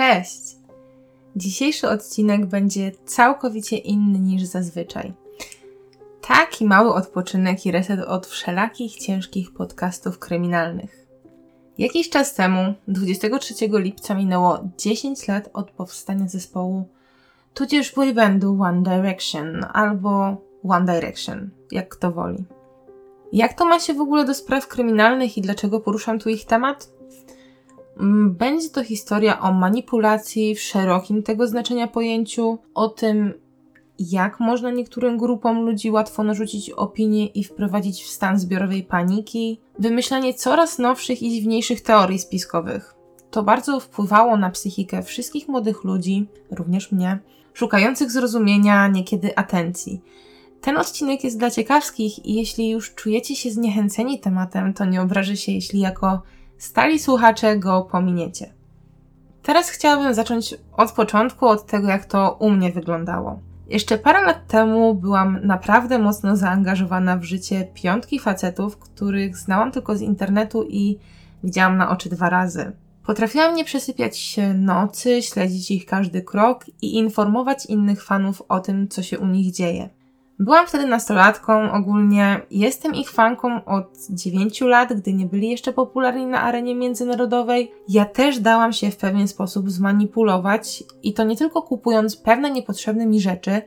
Cześć! Dzisiejszy odcinek będzie całkowicie inny niż zazwyczaj. Taki mały odpoczynek i reset od wszelakich ciężkich podcastów kryminalnych. Jakiś czas temu, 23 lipca, minęło 10 lat od powstania zespołu, tudzież boybandu One Direction albo One Direction, jak kto woli. Jak to ma się w ogóle do spraw kryminalnych i dlaczego poruszam tu ich temat? Mm, będzie to historia o manipulacji w szerokim tego znaczenia pojęciu, o tym, jak można niektórym grupom ludzi łatwo narzucić opinię i wprowadzić w stan zbiorowej paniki, wymyślanie coraz nowszych i dziwniejszych teorii spiskowych. To bardzo wpływało na psychikę wszystkich młodych ludzi, również mnie, szukających zrozumienia, niekiedy atencji. Ten odcinek jest dla ciekawskich i jeśli już czujecie się zniechęceni tematem, to nie obrażę się, jeśli jako stali słuchacze go pominiecie. Teraz chciałabym zacząć od początku, od tego, jak to u mnie wyglądało. Jeszcze parę lat temu byłam naprawdę mocno zaangażowana w życie piątki facetów, których znałam tylko z internetu i widziałam na oczy dwa razy. Potrafiłam nie przesypiać nocy, śledzić ich każdy krok i informować innych fanów o tym, co się u nich dzieje. Byłam wtedy nastolatką, ogólnie jestem ich fanką od 9 lat, gdy nie byli jeszcze popularni na arenie międzynarodowej. Ja też dałam się w pewien sposób zmanipulować i to nie tylko kupując pewne niepotrzebne mi rzeczy,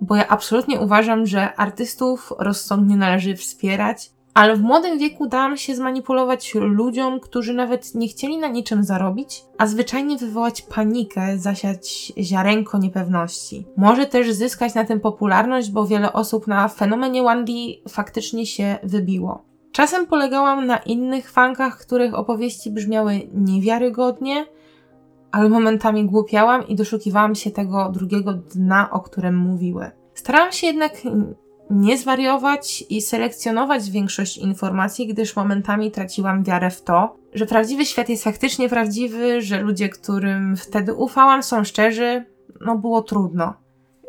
bo ja absolutnie uważam, że artystów rozsądnie należy wspierać, ale w młodym wieku dałam się zmanipulować ludziom, którzy nawet nie chcieli na niczym zarobić, a zwyczajnie wywołać panikę, zasiać ziarenko niepewności. Może też zyskać na tym popularność, bo wiele osób na fenomenie Wandy faktycznie się wybiło. Czasem polegałam na innych fankach, których opowieści brzmiały niewiarygodnie, ale momentami głupiałam i doszukiwałam się tego drugiego dna, o którym mówiły. Starałam się jednak nie zwariować i selekcjonować większość informacji, gdyż momentami traciłam wiarę w to, że prawdziwy świat jest faktycznie prawdziwy, że ludzie, którym wtedy ufałam, są szczerzy. No, było trudno.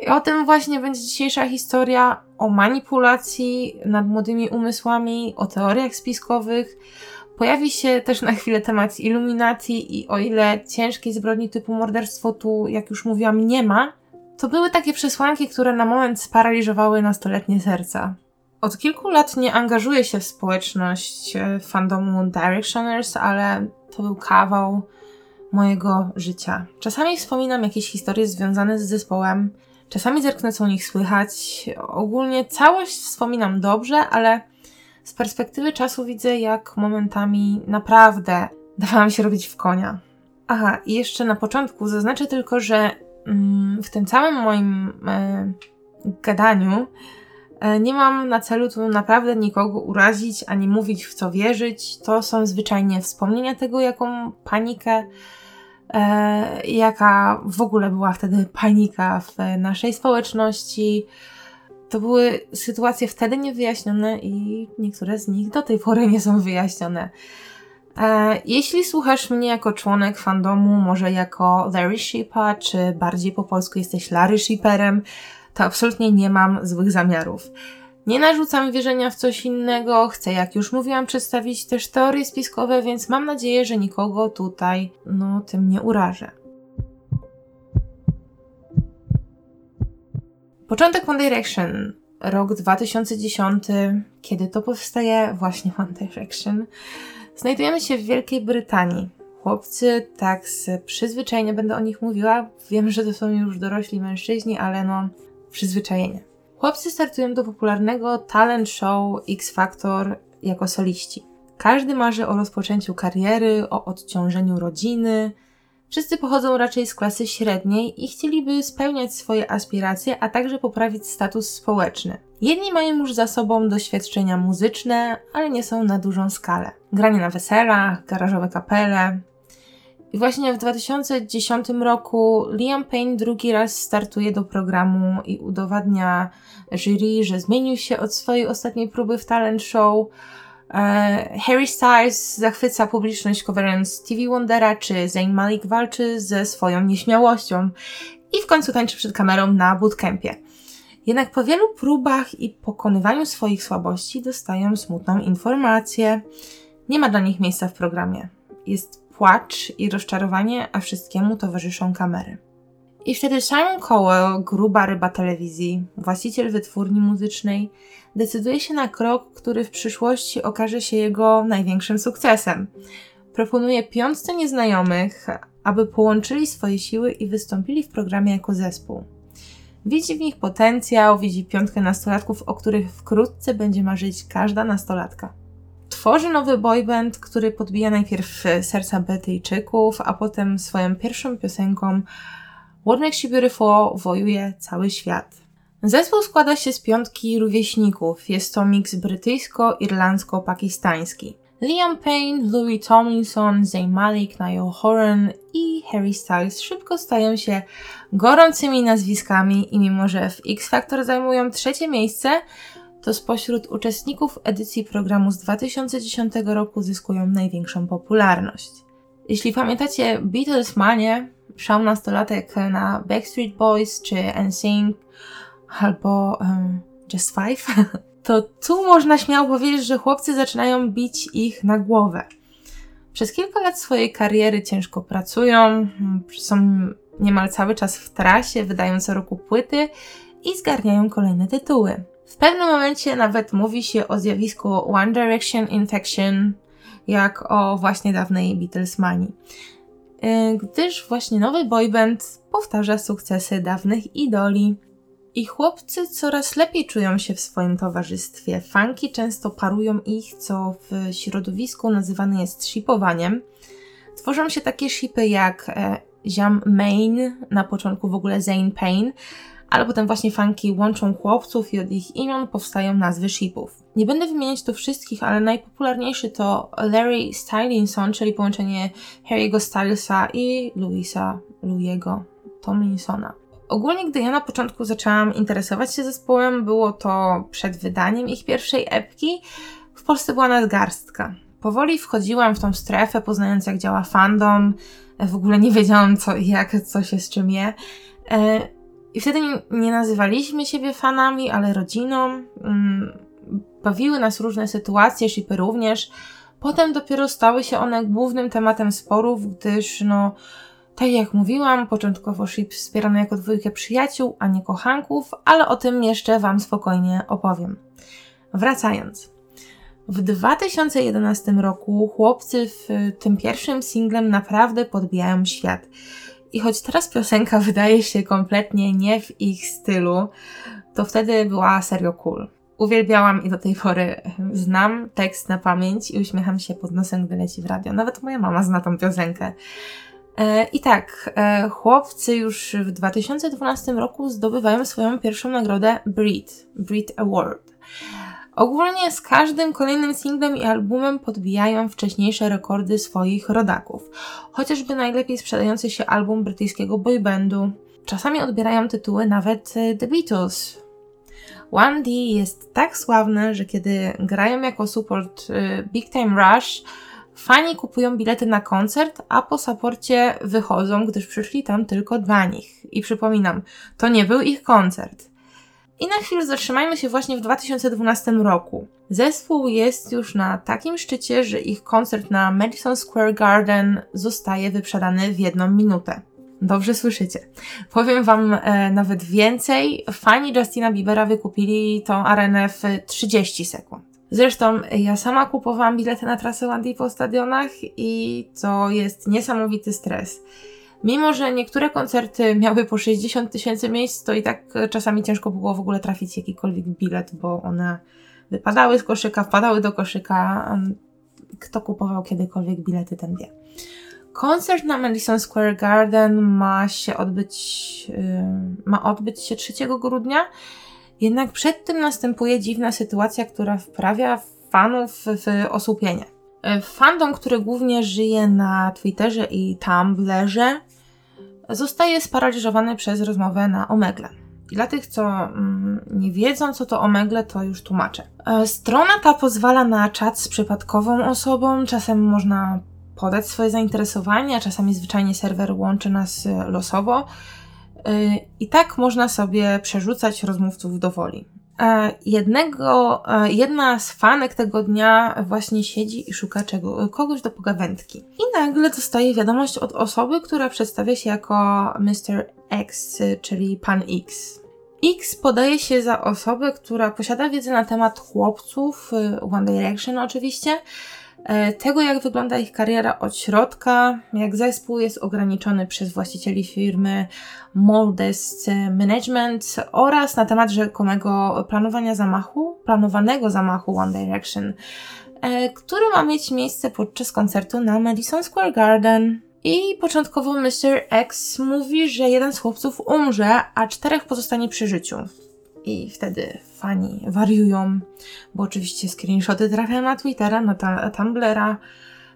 I o tym właśnie będzie dzisiejsza historia o manipulacji nad młodymi umysłami, o teoriach spiskowych. Pojawi się też na chwilę temat iluminacji i o ile ciężkiej zbrodni typu morderstwo tu, jak już mówiłam, nie ma, to były takie przesłanki, które na moment sparaliżowały nastoletnie serca. Od kilku lat nie angażuję się w społeczność e, fandomu Directioners, ale to był kawał mojego życia. Czasami wspominam jakieś historie związane z zespołem, czasami zerknę co o nich słychać. Ogólnie całość wspominam dobrze, ale z perspektywy czasu widzę, jak momentami naprawdę dawałam się robić w konia. Aha, i jeszcze na początku zaznaczę tylko, że w tym całym moim e, gadaniu e, nie mam na celu tu naprawdę nikogo urazić ani mówić w co wierzyć. To są zwyczajnie wspomnienia tego, jaką panikę, e, jaka w ogóle była wtedy panika w naszej społeczności. To były sytuacje wtedy niewyjaśnione i niektóre z nich do tej pory nie są wyjaśnione. E, jeśli słuchasz mnie jako członek fandomu, może jako Larry Shipa, czy bardziej po polsku jesteś Larry Shipperem, to absolutnie nie mam złych zamiarów. Nie narzucam wierzenia w coś innego, chcę, jak już mówiłam, przedstawić też teorie spiskowe, więc mam nadzieję, że nikogo tutaj, no, tym nie urażę. Początek One Direction, rok 2010, kiedy to powstaje właśnie One Direction. Znajdujemy się w Wielkiej Brytanii. Chłopcy, tak z przyzwyczajenia będę o nich mówiła. Wiem, że to są już dorośli mężczyźni, ale no, przyzwyczajenie. Chłopcy startują do popularnego talent show X Factor jako soliści. Każdy marzy o rozpoczęciu kariery, o odciążeniu rodziny, Wszyscy pochodzą raczej z klasy średniej i chcieliby spełniać swoje aspiracje, a także poprawić status społeczny. Jedni mają już za sobą doświadczenia muzyczne, ale nie są na dużą skalę. Granie na weselach, garażowe kapele. I właśnie w 2010 roku Liam Payne drugi raz startuje do programu i udowadnia jury, że zmienił się od swojej ostatniej próby w talent show Harry Styles zachwyca publiczność coverując Stevie Wondera, czy Zayn Malik walczy ze swoją nieśmiałością i w końcu tańczy przed kamerą na bootcampie. Jednak po wielu próbach i pokonywaniu swoich słabości dostają smutną informację. Nie ma dla nich miejsca w programie. Jest płacz i rozczarowanie, a wszystkiemu towarzyszą kamery. I wtedy Simon Cowell, gruba ryba telewizji, właściciel wytwórni muzycznej, decyduje się na krok, który w przyszłości okaże się jego największym sukcesem. Proponuje piątce nieznajomych, aby połączyli swoje siły i wystąpili w programie jako zespół. Widzi w nich potencjał, widzi piątkę nastolatków, o których wkrótce będzie marzyć każda nastolatka. Tworzy nowy boyband, który podbija najpierw serca Betyjczyków, a potem swoją pierwszą piosenką What Makes You Beautiful wojuje cały świat. Zespół składa się z piątki rówieśników. Jest to miks brytyjsko-irlandzko-pakistański. Liam Payne, Louis Tomlinson, Zayn Malik, Niall Horan i Harry Styles szybko stają się gorącymi nazwiskami i mimo, że w X Factor zajmują trzecie miejsce, to spośród uczestników edycji programu z 2010 roku zyskują największą popularność. Jeśli pamiętacie Beatles Manie, szał nastolatek na Backstreet Boys czy NSYNC albo um, Just Five, to tu można śmiało powiedzieć, że chłopcy zaczynają bić ich na głowę. Przez kilka lat swojej kariery ciężko pracują, są niemal cały czas w trasie, wydają co roku płyty i zgarniają kolejne tytuły. W pewnym momencie nawet mówi się o zjawisku One Direction Infection, jak o właśnie dawnej Beatlesmanii. Y, gdyż właśnie nowy boyband powtarza sukcesy dawnych idoli. I chłopcy coraz lepiej czują się w swoim towarzystwie. Fanki często parują ich, co w środowisku nazywane jest shipowaniem. Tworzą się takie shipy jak e, Ziam Main, na początku w ogóle Zane Payne, ale potem właśnie fanki łączą chłopców i od ich imion powstają nazwy shipów. Nie będę wymieniać tu wszystkich, ale najpopularniejszy to Larry Stylinson, czyli połączenie Harry'ego Stylesa i Louisa Louiego Tomlinsona. Ogólnie, gdy ja na początku zaczęłam interesować się zespołem, było to przed wydaniem ich pierwszej epki. W Polsce była nadgarstka. Powoli wchodziłam w tą strefę, poznając jak działa fandom. W ogóle nie wiedziałam co i jak, co się z czym je. E, I wtedy nie nazywaliśmy siebie fanami, ale rodziną. Mm, bawiły nas różne sytuacje, shipy również. Potem dopiero stały się one głównym tematem sporów, gdyż no tak jak mówiłam, początkowo Ship wspierano jako dwójkę przyjaciół, a nie kochanków, ale o tym jeszcze Wam spokojnie opowiem. Wracając. W 2011 roku chłopcy w tym pierwszym singlem naprawdę podbijają świat. I choć teraz piosenka wydaje się kompletnie nie w ich stylu, to wtedy była serio cool. Uwielbiałam i do tej pory znam tekst na pamięć i uśmiecham się pod nosem, gdy leci w radio. Nawet moja mama zna tą piosenkę. E, I tak, e, chłopcy już w 2012 roku zdobywają swoją pierwszą nagrodę Brit, Brit Award. Ogólnie z każdym kolejnym singlem i albumem podbijają wcześniejsze rekordy swoich rodaków. Chociażby najlepiej sprzedający się album brytyjskiego boybandu. Czasami odbierają tytuły nawet e, The Beatles. One D jest tak sławny, że kiedy grają jako support Big Time Rush, Fani kupują bilety na koncert, a po saporcie wychodzą, gdyż przyszli tam tylko dla nich. I przypominam, to nie był ich koncert. I na chwilę zatrzymajmy się właśnie w 2012 roku. Zespół jest już na takim szczycie, że ich koncert na Madison Square Garden zostaje wyprzedany w jedną minutę. Dobrze słyszycie. Powiem Wam e, nawet więcej. Fani Justina Biebera wykupili tą arenę w 30 sekund. Zresztą ja sama kupowałam bilety na trasę Wandy po stadionach i to jest niesamowity stres. Mimo, że niektóre koncerty miały po 60 tysięcy miejsc, to i tak czasami ciężko było w ogóle trafić jakikolwiek bilet, bo one wypadały z koszyka, wpadały do koszyka. Kto kupował kiedykolwiek bilety, ten wie. Koncert na Madison Square Garden ma się odbyć, ma odbyć się 3 grudnia jednak przed tym następuje dziwna sytuacja, która wprawia fanów w osłupienie. E, fandom, który głównie żyje na Twitterze i Tumblrze, zostaje sparaliżowany przez rozmowę na Omegle. I dla tych, co mm, nie wiedzą, co to Omegle, to już tłumaczę. E, strona ta pozwala na czat z przypadkową osobą, czasem można podać swoje zainteresowania, czasami zwyczajnie serwer łączy nas losowo. I tak można sobie przerzucać rozmówców do woli. e, jednego, e, jedna z fanek tego dnia właśnie siedzi i szuka czego, kogoś do pogawędki. I nagle dostaje wiadomość od osoby, która przedstawia się jako Mr. X, czyli Pan X. X podaje się za osobę, która posiada wiedzę na temat chłopców, y, One Direction oczywiście, tego jak wygląda ich kariera od środka, jak zespół jest ograniczony przez właścicieli firmy Moldest Management oraz na temat rzekomego planowania zamachu, planowanego zamachu One Direction, e, który ma mieć miejsce podczas koncertu na Madison Square Garden. I początkowo Mr. X mówi, że jeden z chłopców umrze, a czterech pozostanie przy życiu. I wtedy fani wariują, bo oczywiście screenshoty trafiają na Twittera, na ta Tumblera.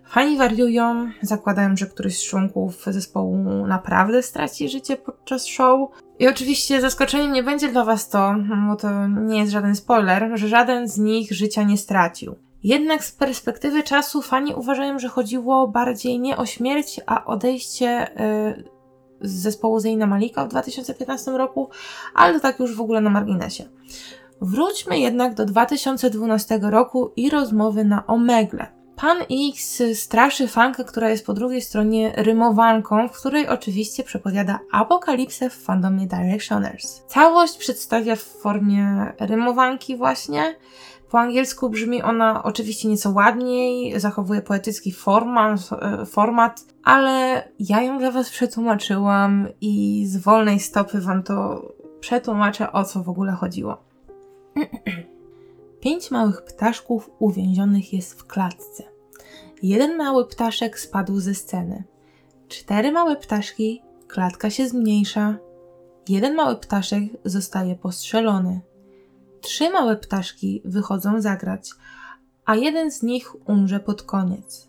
Fani wariują, zakładają, że któryś z członków zespołu naprawdę straci życie podczas show. I oczywiście zaskoczeniem nie będzie dla Was to, bo to nie jest żaden spoiler, że żaden z nich życia nie stracił. Jednak z perspektywy czasu fani uważają, że chodziło bardziej nie o śmierć, a odejście y, z zespołu Zeina Malika w 2015 roku, ale to tak już w ogóle na marginesie. Wróćmy jednak do 2012 roku i rozmowy na Omegle. Pan X straszy fankę, która jest po drugiej stronie rymowanką, w której oczywiście przepowiada apokalipsę w fandomie Directioners. Całość przedstawia w formie rymowanki właśnie, po angielsku brzmi ona oczywiście nieco ładniej, zachowuje poetycki format, e, format, ale ja ją dla Was przetłumaczyłam i z wolnej stopy Wam to przetłumaczę, o co w ogóle chodziło. Pięć małych ptaszków uwięzionych jest w klatce. Jeden mały ptaszek spadł ze sceny. Cztery małe ptaszki, klatka się zmniejsza. Jeden mały ptaszek zostaje postrzelony. Trzy małe ptaszki wychodzą zagrać, a jeden z nich umrze pod koniec.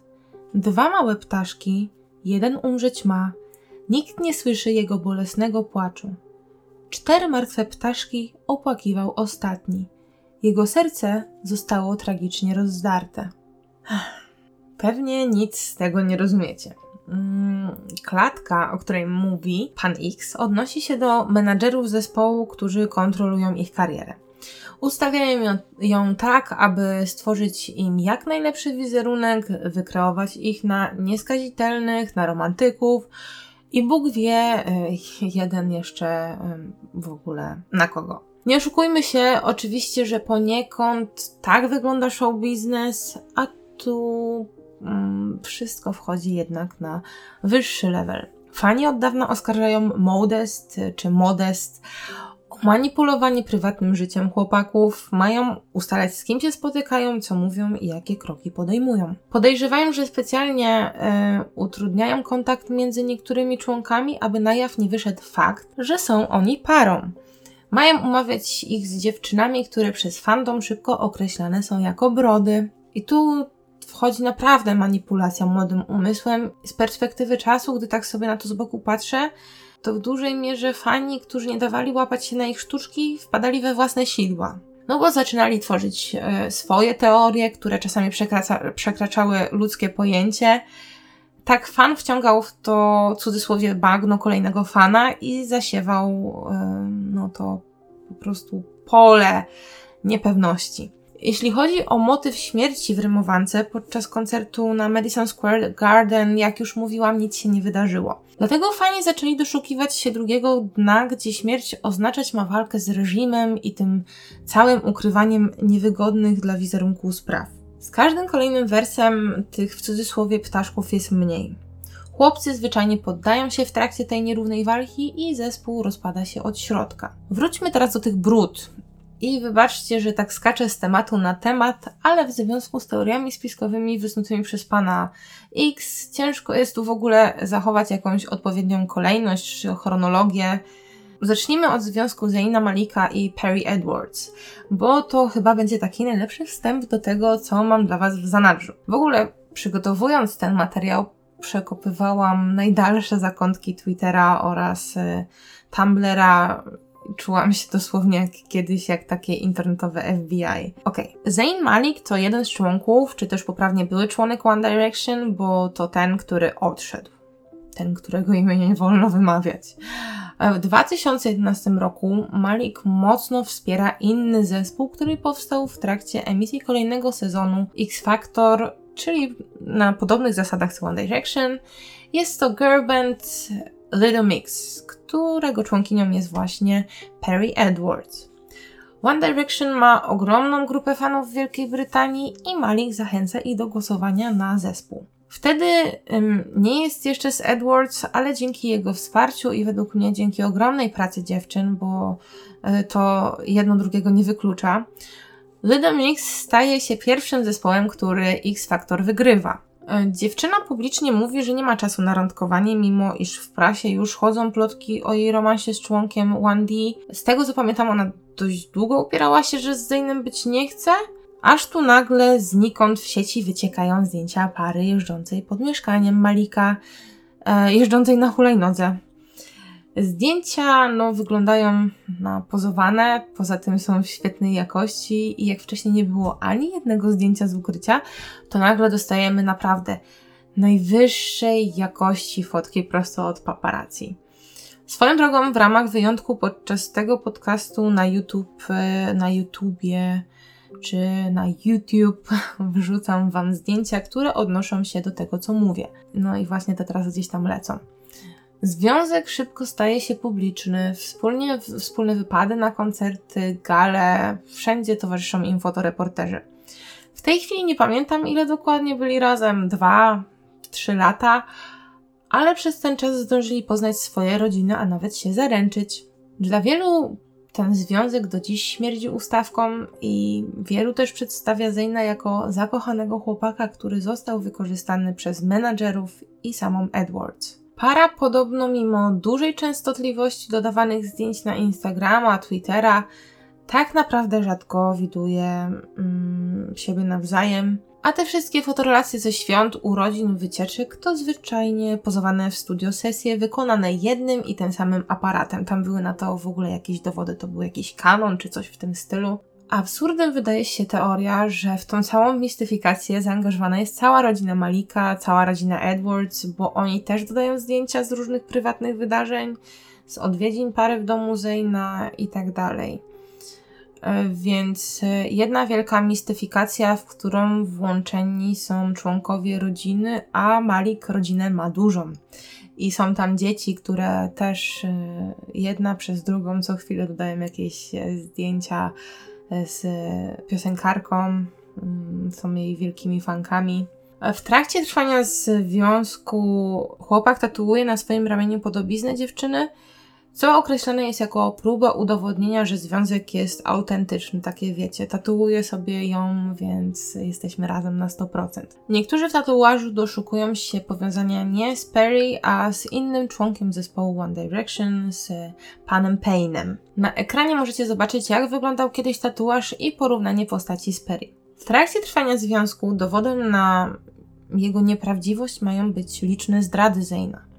Dwa małe ptaszki, jeden umrzeć ma, nikt nie słyszy jego bolesnego płaczu. Cztery martwe ptaszki opłakiwał ostatni. Jego serce zostało tragicznie rozdarte. Pewnie nic z tego nie rozumiecie. Mm, klatka, o której mówi pan X, odnosi się do menadżerów zespołu, którzy kontrolują ich karierę. Ustawiają ją, tak, aby stworzyć im jak najlepszy wizerunek, wykreować ich na nieskazitelnych, na romantyków i Bóg wie, y, jeden jeszcze w ogóle na kogo. Nie oszukujmy się, oczywiście, że poniekąd tak wygląda show biznes, a tu mm, wszystko wchodzi jednak na wyższy level. Fani od dawna oskarżają Modest czy Modest manipulowanie prywatnym życiem chłopaków, mają ustalać z kim się spotykają, co mówią i jakie kroki podejmują. Podejrzewają, że specjalnie e, utrudniają kontakt między niektórymi członkami, aby na jaw nie wyszedł fakt, że są oni parą. Mają umawiać ich z dziewczynami, które przez fandom szybko określane są jako brody. I tu wchodzi naprawdę manipulacja młodym umysłem. Z perspektywy czasu, gdy tak sobie na to z boku patrzę, to w dużej mierze fani, którzy nie dawali łapać się na ich sztuczki, wpadali we własne sidła. No bo zaczynali tworzyć e, swoje teorie, które czasami przekracza, przekraczały ludzkie pojęcie. Tak fan wciągał w to cudzysłowie bagno kolejnego fana i zasiewał e, no to po prostu pole niepewności. Jeśli chodzi o motyw śmierci w rymowance, podczas koncertu na Madison Square Garden, jak już mówiłam, nic się nie wydarzyło. Dlatego fani zaczęli doszukiwać się drugiego dna, gdzie śmierć oznaczać ma walkę z reżimem i tym całym ukrywaniem niewygodnych dla wizerunku spraw. Z każdym kolejnym wersem tych w cudzysłowie ptaszków jest mniej. Chłopcy zwyczajnie poddają się w trakcie tej nierównej walki i zespół rozpada się od środka. Wróćmy teraz do tych brud, i wybaczcie, że tak skaczę z tematu na temat, ale w związku z teoriami spiskowymi wysnutymi przez pana X, ciężko jest tu w ogóle zachować jakąś odpowiednią kolejność czy chronologię. Zacznijmy od związku Zaina Malika i Perry Edwards, bo to chyba będzie taki najlepszy wstęp do tego, co mam dla Was w zanadrzu. W ogóle, przygotowując ten materiał, przekopywałam najdalsze zakątki Twittera oraz y, Tumblera Czułam się dosłownie jak kiedyś, jak takie internetowe FBI. Okej, okay. Zayn Malik to jeden z członków, czy też poprawnie były członek One Direction, bo to ten, który odszedł. Ten, którego imienia nie wolno wymawiać. W 2011 roku Malik mocno wspiera inny zespół, który powstał w trakcie emisji kolejnego sezonu X Factor, czyli na podobnych zasadach co One Direction. Jest to girl band Little Mix, którego członkinią jest właśnie Perry Edwards. One Direction ma ogromną grupę fanów w Wielkiej Brytanii i Malik zachęca ich do głosowania na zespół. Wtedy um, nie jest jeszcze z Edwards, ale dzięki jego wsparciu i według mnie dzięki ogromnej pracy dziewczyn, bo y, to jedno drugiego nie wyklucza, Little Mix staje się pierwszym zespołem, który X Factor wygrywa. E, dziewczyna publicznie mówi, że nie ma czasu na randkowanie, mimo iż w prasie już chodzą plotki o jej romansie z członkiem 1D. Z tego co pamiętam, ona dość długo upierała się, że z Zainem być nie chce, aż tu nagle znikąd w sieci wyciekają zdjęcia pary jeżdżącej pod mieszkaniem Malika, e, jeżdżącej na hulajnodze. Zdjęcia no, wyglądają na pozowane, poza tym są w świetnej jakości i jak wcześniej nie było ani jednego zdjęcia z ukrycia, to nagle dostajemy naprawdę najwyższej jakości fotki prosto od paparazzi. Swoją drogą w ramach wyjątku podczas tego podcastu na YouTube, e, na YouTubie czy na YouTube wrzucam Wam zdjęcia, które odnoszą się do tego, co mówię. No i właśnie te teraz gdzieś tam lecą. Związek szybko staje się publiczny, wspólnie, wspólne wypady na koncerty, gale, wszędzie towarzyszą im fotoreporterzy. W tej chwili nie pamiętam, ile dokładnie byli razem dwa, trzy lata ale przez ten czas zdążyli poznać swoje rodziny, a nawet się zaręczyć. Dla wielu ten związek do dziś śmierdzi ustawką i wielu też przedstawia Zeyna jako zakochanego chłopaka, który został wykorzystany przez menadżerów i samą Edwards. Para podobno mimo dużej częstotliwości dodawanych zdjęć na Instagrama, Twittera, tak naprawdę rzadko widuje mm, siebie nawzajem. A te wszystkie fotorelacje ze świąt, urodzin, wycieczek to zwyczajnie pozowane w studio sesje wykonane jednym i tym samym aparatem. Tam były na to w ogóle jakieś dowody, to był jakiś kanon czy coś w tym stylu. Absurdem wydaje się teoria, że w tą całą mistyfikację zaangażowana jest cała rodzina Malika, cała rodzina Edwards, bo oni też dodają zdjęcia z różnych prywatnych wydarzeń, z odwiedzin pary w domu Zeyna i tak. E, więc e, jedna wielka mistyfikacja, w którą włączeni są członkowie rodziny, a Malik rodzinę ma dużą. I są tam dzieci, które też e, jedna przez drugą co chwilę dodają jakieś zdjęcia z piosenkarką, mm, są jej wielkimi fankami. W trakcie trwania związku chłopak tatuuje na swoim ramieniu podobiznę dziewczyny, co określane jest jako próba udowodnienia, że związek jest autentyczny. Takie wiecie, tatuuję sobie ją, więc jesteśmy razem na 100%. Niektórzy w tatuażu doszukują się powiązania nie z Perry, a z innym członkiem zespołu One Direction, z panem Payne'em. Na ekranie możecie zobaczyć, jak wyglądał kiedyś tatuaż i porównanie postaci z Perry. W trakcie trwania związku dowodem na jego nieprawdziwość mają być liczne zdrady Zayna.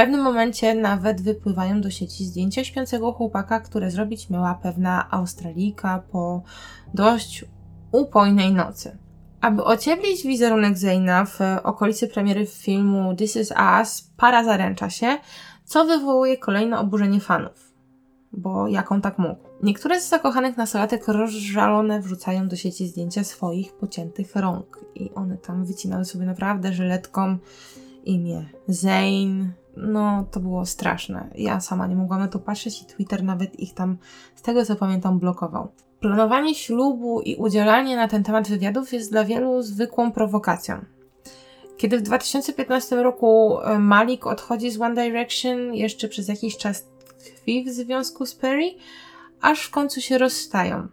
Pewnym momencie nawet wypływają do sieci zdjęcia śpiącego chłopaka, które zrobić miała pewna Australijka po dość upojnej nocy. Aby ocieplić wizerunek Zayna w okolicy premiery filmu This Is Us, para zaręcza się, co wywołuje kolejne oburzenie fanów. Bo jak on tak mógł? Niektóre z zakochanych nastolatek rozżalone wrzucają do sieci zdjęcia swoich pociętych rąk i one tam wycinały sobie naprawdę żyletką imię Zane, no to było straszne. Ja sama nie mogłam na to patrzeć i Twitter nawet ich tam, z tego co pamiętam, blokował. Planowanie ślubu i udzielanie na ten temat wywiadów jest dla wielu zwykłą prowokacją. Kiedy w 2015 roku e, Malik odchodzi z One Direction, jeszcze przez jakiś czas tkwi w związku z Perry, aż w końcu się rozstają.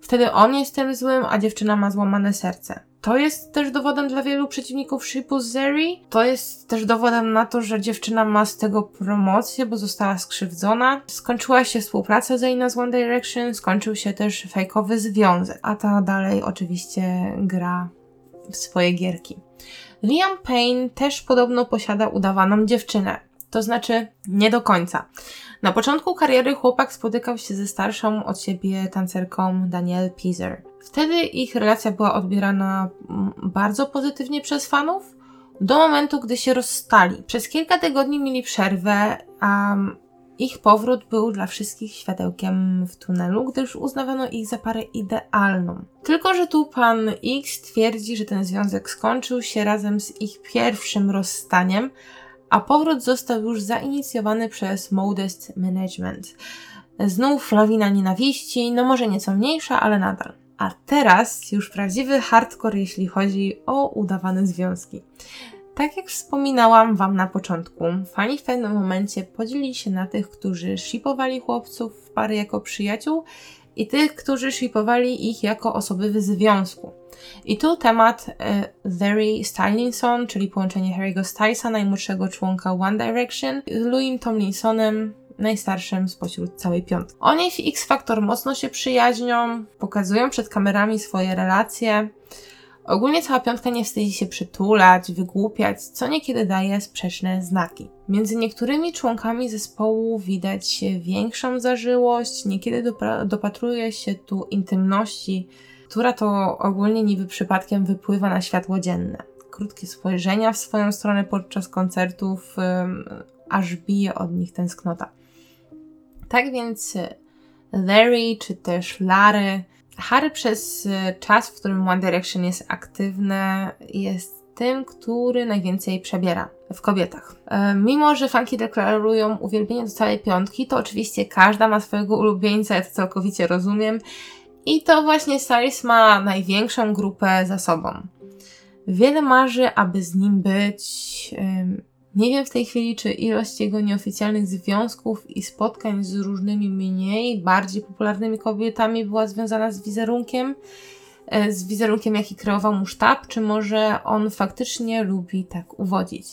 Wtedy on jest tym złym, a dziewczyna ma złamane serce. To jest też dowodem dla wielu przeciwników shipu Zeri. To jest też dowodem na to, że dziewczyna ma z tego promocję, bo została skrzywdzona. Skończyła się współpraca Zaina z One Direction, skończył się też fejkowy związek, a ta dalej oczywiście gra w swoje gierki. Liam Payne też podobno posiada udawaną dziewczynę. To znaczy, nie do końca. Na początku kariery chłopak spotykał się ze starszą od siebie tancerką Danielle Pizer. Wtedy ich relacja była odbierana mm, bardzo pozytywnie przez fanów, do momentu, gdy się rozstali. Przez kilka tygodni mieli przerwę, a Ich powrót był dla wszystkich światełkiem w tunelu, gdyż uznawano ich za parę idealną. Tylko, że tu pan X twierdzi, że ten związek skończył się razem z ich pierwszym rozstaniem, a powrót został już zainicjowany przez Modest Management. Znów lawina nienawiści, no może nieco mniejsza, ale nadal. A teraz już prawdziwy hardcore, jeśli chodzi o udawane związki. Tak jak wspominałam Wam na początku, fani w pewnym momencie podzielili się na tych, którzy shipowali chłopców w pary jako przyjaciół i tych, którzy shipowali ich jako osoby w związku. I tu temat e, Larry Stylinson, czyli połączenie Harry'ego Stylesa, najmłodszego członka One Direction, z Louis Tomlinsonem, najstarszym spośród całej piątki. Oni w X Factor mocno się przyjaźnią, pokazują przed kamerami swoje relacje. Ogólnie cała piątka nie wstydzi się przytulać, wygłupiać, co niekiedy daje sprzeczne znaki. Między niektórymi członkami zespołu widać większą zażyłość, niekiedy dopatruje się tu intymności, która to ogólnie niby przypadkiem wypływa na światło dzienne. Krótkie spojrzenia w swoją stronę podczas koncertów, aż bije od nich tęsknota. Tak więc Larry czy też Lary Harry przez e, czas, w którym One Direction jest aktywne, jest tym, który najwięcej przebiera w kobietach. E, mimo, że fanki deklarują uwielbienie do całej piątki, to oczywiście każda ma swojego ulubieńca, ja to całkowicie rozumiem. I to właśnie Cyrus ma największą grupę za sobą. Wiele marzy, aby z nim być. Nie wiem w tej chwili, czy ilość jego nieoficjalnych związków i spotkań z różnymi mniej, bardziej popularnymi kobietami była związana z wizerunkiem, e, z wizerunkiem, jaki kreował mu sztab, czy może on faktycznie lubi tak uwodzić.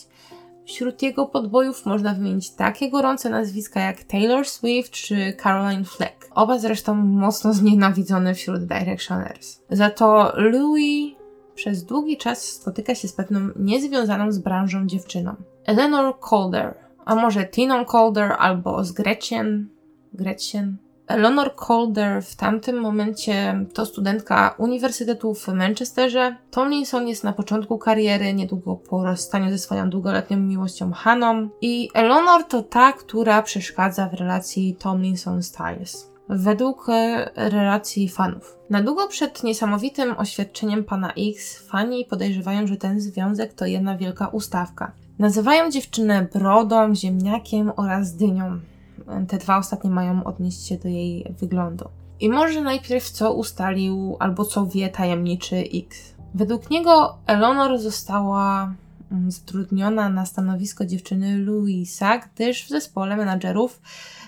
Wśród jego podbojów można wymienić takie gorące nazwiska jak Taylor Swift czy Caroline Fleck. Oba zresztą mocno znienawidzone wśród Directioners. Za to Louis przez długi czas spotyka się z pewną niezwiązaną z branżą dziewczyną. Eleanor Calder, a może Tiną Calder albo z Gretchen. Gretchen. Eleanor Calder w tamtym momencie to studentka Uniwersytetu w Manchesterze. Tomlinson jest na początku kariery, niedługo po rozstaniu ze swoją długoletnią miłością Haną. I Eleanor to ta, która przeszkadza w relacji Tomlinson-Styles według e, relacji fanów. Na długo przed niesamowitym oświadczeniem pana X fani podejrzewają, że ten związek to jedna wielka ustawka. Nazywają dziewczynę brodą, ziemniakiem oraz dynią. Te dwa ostatnie mają odnieść się do jej wyglądu. I może najpierw co ustalił albo co wie tajemniczy X. Według niego Eleanor została mm, zatrudniona na stanowisko dziewczyny Louisa, gdyż w zespole menadżerów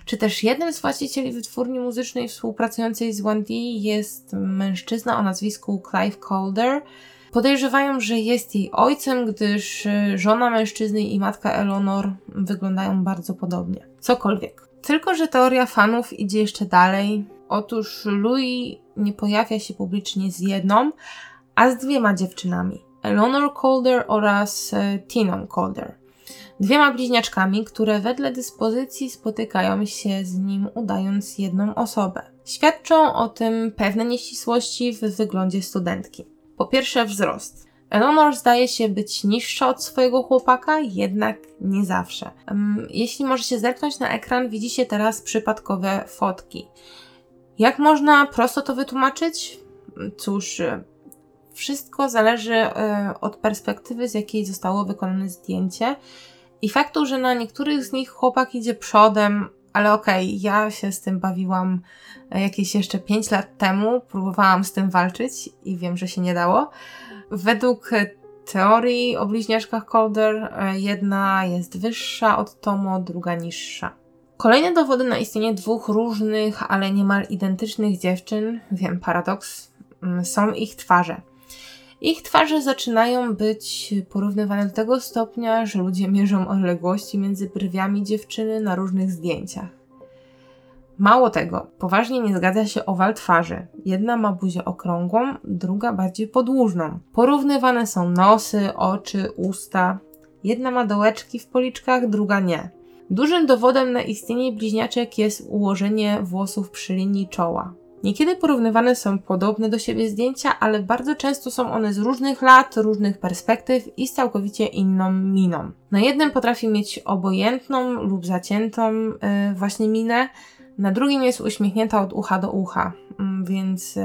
czy też jednym z właścicieli wytwórni muzycznej współpracującej z Wendy jest mężczyzna o nazwisku Clive Calder. Podejrzewają, że jest jej ojcem, gdyż y, żona mężczyzny i matka Eleanor wyglądają bardzo podobnie. Cokolwiek. Tylko, że teoria fanów idzie jeszcze dalej. Otóż Louis nie pojawia się publicznie z jedną, a z dwiema dziewczynami. Eleanor Calder oraz y, Tiną Calder dwiema bliźniaczkami, które wedle dyspozycji spotykają się z nim, udając jedną osobę. Świadczą o tym pewne nieścisłości w wyglądzie studentki. Po pierwsze, wzrost. Eleanor zdaje się być niższa od swojego chłopaka, jednak nie zawsze. Jeśli możecie zerknąć na ekran, widzicie teraz przypadkowe fotki. Jak można prosto to wytłumaczyć? Cóż, wszystko zależy e, od perspektywy, z jakiej zostało wykonane zdjęcie i faktu, że na niektórych z nich chłopak idzie przodem, ale okej, okay, ja się z tym bawiłam e, jakieś jeszcze 5 lat temu, próbowałam z tym walczyć i wiem, że się nie dało. Według teorii o bliźniaczkach Calder e, jedna jest wyższa od Tomo, druga niższa. Kolejne dowody na istnienie dwóch różnych, ale niemal identycznych dziewczyn, wiem, paradoks, mm, są ich twarze. Ich twarze zaczynają być porównywane do tego stopnia, że ludzie mierzą odległości między brwiami dziewczyny na różnych zdjęciach. Mało tego, poważnie nie zgadza się owal twarzy. Jedna ma buzię okrągłą, druga bardziej podłużną. Porównywane są nosy, oczy, usta. Jedna ma dołeczki w policzkach, druga nie. Dużym dowodem na istnienie bliźniaczek jest ułożenie włosów przy linii czoła. Niekiedy porównywane są podobne do siebie zdjęcia, ale bardzo często są one z różnych lat, różnych perspektyw i z całkowicie inną miną. Na jednym potrafi mieć obojętną lub zaciętą yy, właśnie minę, na drugim jest uśmiechnięta od ucha do ucha, yy, więc yy,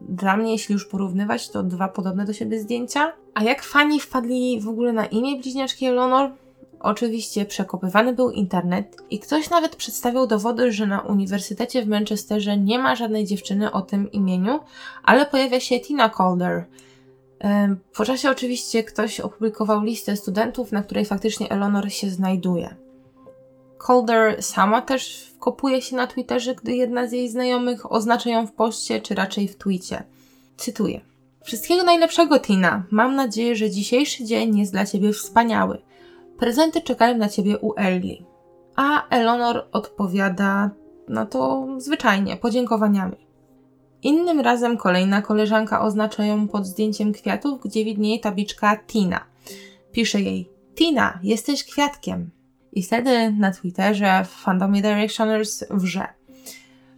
dla mnie, jeśli już porównywać, to dwa podobne do siebie zdjęcia. A jak fani wpadli w ogóle na imię bliźniaczki Eleanor? Oczywiście przekopywany był internet i ktoś nawet przedstawiał dowody, że na Uniwersytecie w Manchesterze nie ma żadnej dziewczyny o tym imieniu, ale pojawia się Tina Calder. Po czasie oczywiście ktoś opublikował listę studentów, na której faktycznie Eleanor się znajduje. Calder sama też kopuje się na Twitterze, gdy jedna z jej znajomych oznacza ją w poście, czy raczej w tweetie. Cytuję. Wszystkiego najlepszego, Tina. Mam nadzieję, że dzisiejszy dzień jest dla Ciebie wspaniały. Prezenty czekają na ciebie u Ellie. A Eleanor odpowiada na to zwyczajnie, podziękowaniami. Innym razem kolejna koleżanka oznacza ją pod zdjęciem kwiatów, gdzie widnieje tabliczka Tina. Pisze jej: Tina, jesteś kwiatkiem. I wtedy na Twitterze w fandomie Directioners wrze.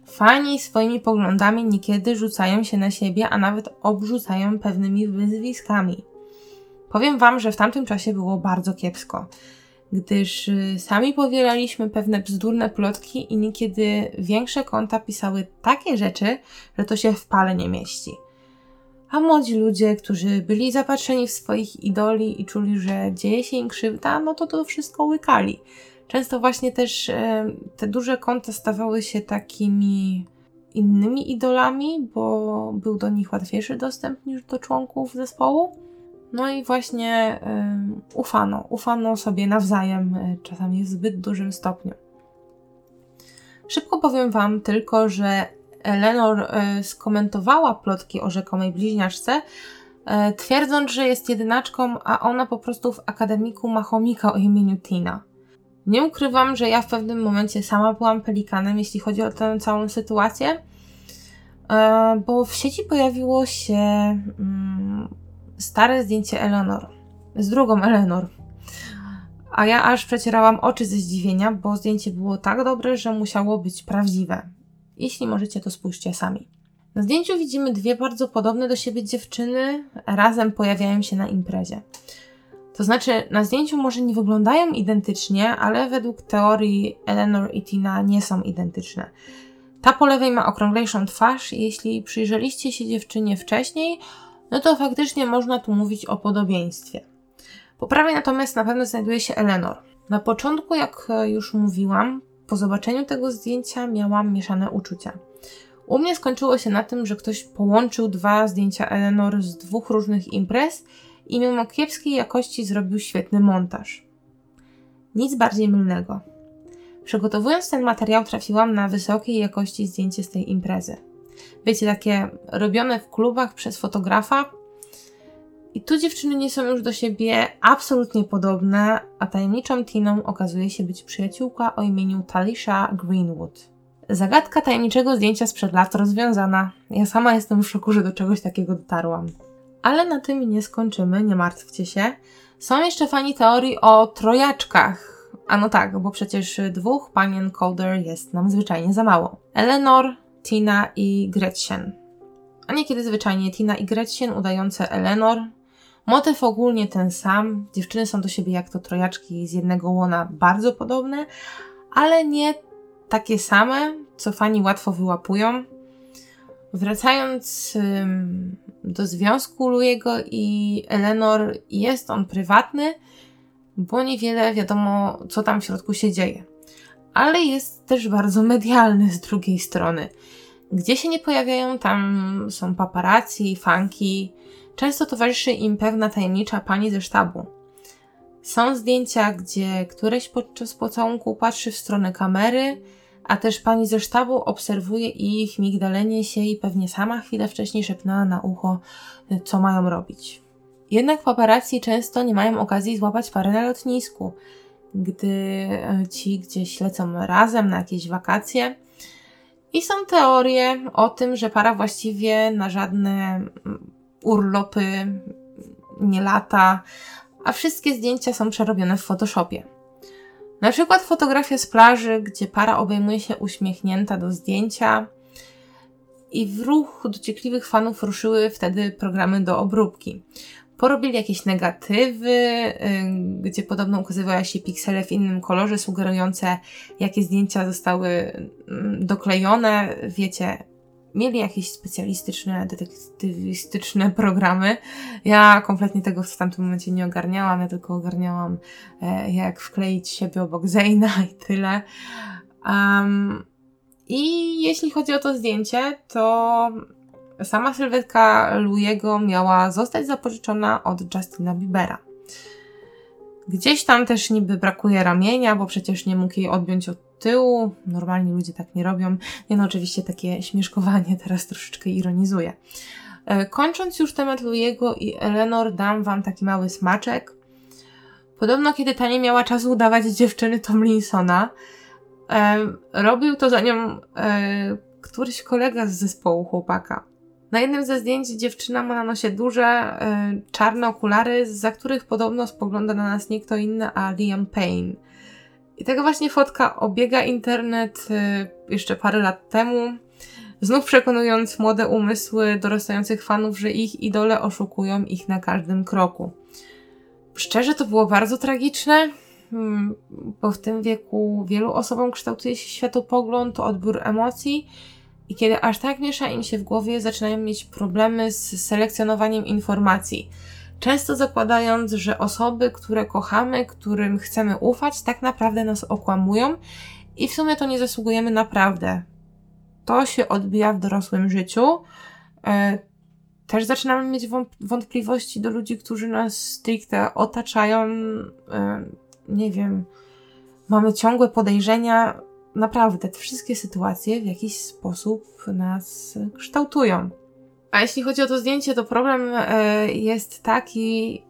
Fani swoimi poglądami niekiedy rzucają się na siebie, a nawet obrzucają pewnymi wyzwiskami. Powiem Wam, że w tamtym czasie było bardzo kiepsko, gdyż y, sami powielaliśmy pewne bzdurne plotki i niekiedy większe konta pisały takie rzeczy, że to się w pale nie mieści. A młodzi ludzie, którzy byli zapatrzeni w swoich idoli i czuli, że dzieje się im krzywda, no to to wszystko łykali. Często właśnie też e, te duże konta stawały się takimi innymi idolami, bo był do nich łatwiejszy dostęp niż do członków zespołu. No i właśnie y, ufano, ufano sobie nawzajem, y, czasami w zbyt dużym stopniu. Szybko powiem Wam tylko, że Eleanor y, skomentowała plotki o rzekomej bliźniaczce, y, twierdząc, że jest jedynaczką, a ona po prostu w akademiku ma chomika o imieniu Tina. Nie ukrywam, że ja w pewnym momencie sama byłam pelikanem, jeśli chodzi o tę całą sytuację, bo w sieci pojawiło się mm, stare zdjęcie Eleanor. Z drugą Eleanor. A ja aż przecierałam oczy ze zdziwienia, bo zdjęcie było tak dobre, że musiało być prawdziwe. Jeśli możecie, to spójrzcie sami. Na zdjęciu widzimy dwie bardzo podobne do siebie dziewczyny, razem pojawiają się na imprezie. To znaczy, na zdjęciu może nie wyglądają identycznie, ale według teorii Eleanor i Tina nie są identyczne. Ta po lewej ma okrąglejszą twarz jeśli przyjrzeliście się dziewczynie wcześniej, no to faktycznie można tu mówić o podobieństwie. Po prawej natomiast na pewno znajduje się Eleanor. Na początku, jak już mówiłam, po zobaczeniu tego zdjęcia miałam mieszane uczucia. U mnie skończyło się na tym, że ktoś połączył dwa zdjęcia Eleanor z dwóch różnych imprez i mimo kiepskiej jakości zrobił świetny montaż. Nic bardziej mylnego. Przygotowując ten materiał, trafiłam na wysokiej jakości zdjęcie z tej imprezy wiecie, takie robione w klubach przez fotografa. I tu dziewczyny nie są już do siebie absolutnie podobne, a tajemniczą Tiną okazuje się być przyjaciółka o imieniu Talisha Greenwood. Zagadka tajemniczego zdjęcia sprzed lat rozwiązana. Ja sama jestem w szoku, że do czegoś takiego dotarłam. Ale na tym nie skończymy, nie martwcie się. Są jeszcze fani teorii o trojaczkach. A no tak, bo przecież dwóch panien Calder jest nam zwyczajnie za mało. Eleanor, Tina i Gretchen. A niekiedy zwyczajnie Tina i Gretchen udające Eleanor. Motyw ogólnie ten sam. Dziewczyny są do siebie jak to trojaczki z jednego łona bardzo podobne, ale nie takie same, co fani łatwo wyłapują. Wracając ym, do związku Louiego i Eleanor, jest on prywatny, bo niewiele wiadomo, co tam w środku się dzieje ale jest też bardzo medialny z drugiej strony. Gdzie się nie pojawiają, tam są paparazzi, fanki. Często towarzyszy im pewna tajemnicza pani ze sztabu. Są zdjęcia, gdzie któreś podczas pocałunku patrzy w stronę kamery, a też pani ze sztabu obserwuje ich migdalenie się i pewnie sama chwilę wcześniej szepnęła na ucho, co mają robić. Jednak paparazzi często nie mają okazji złapać parę na lotnisku gdy e, ci gdzieś lecą razem na jakieś wakacje. I są teorie o tym, że para właściwie na żadne mm, urlopy nie lata, a wszystkie zdjęcia są przerobione w Photoshopie. Na przykład fotografia z plaży, gdzie para obejmuje się uśmiechnięta do zdjęcia. I w ruch dociekliwych fanów ruszyły wtedy programy do obróbki. Porobili jakieś negatywy, y, gdzie podobno ukazywały się piksele w innym kolorze, sugerujące, jakie zdjęcia zostały mm, doklejone. Wiecie, mieli jakieś specjalistyczne, detektywistyczne programy. Ja kompletnie tego w tamtym momencie nie ogarniałam, ja tylko ogarniałam, e, jak wkleić siebie obok Zeyna i tyle. Um, I jeśli chodzi o to zdjęcie, to sama sylwetka Louiego miała zostać zapożyczona od Justina Biebera. Gdzieś tam też niby brakuje ramienia, bo przecież nie mógł jej odjąć od tyłu. Normalnie ludzie tak nie robią. Nie no, oczywiście takie śmieszkowanie teraz troszeczkę ironizuje. E, kończąc już temat Louiego i Eleanor, dam wam taki mały smaczek. Podobno, kiedy ta nie miała czasu udawać dziewczyny Tomlinsona, e, robił to za nią e, któryś kolega z zespołu chłopaka. Na jednym ze zdjęć dziewczyna ma na nosie duże, y, czarne okulary, za których podobno spogląda na nas nie kto inny, a Liam Payne. I tego właśnie fotka obiega internet y, jeszcze parę lat temu, znów przekonując młode umysły dorastających fanów, że ich idole oszukują ich na każdym kroku. Szczerze to było bardzo tragiczne, hmm, bo w tym wieku wielu osobom kształtuje się światopogląd, odbiór emocji i kiedy aż tak miesza im się w głowie, zaczynają mieć problemy z selekcjonowaniem informacji. Często zakładając, że osoby, które kochamy, którym chcemy ufać, tak naprawdę nas okłamują i w sumie to nie zasługujemy naprawdę. To się odbija w dorosłym życiu. E, też zaczynamy mieć wątpliwości do ludzi, którzy nas stricte otaczają. E, nie wiem, mamy ciągłe podejrzenia, naprawdę te wszystkie sytuacje w jakiś sposób nas kształtują. A jeśli chodzi o to zdjęcie, to problem e, jest taki,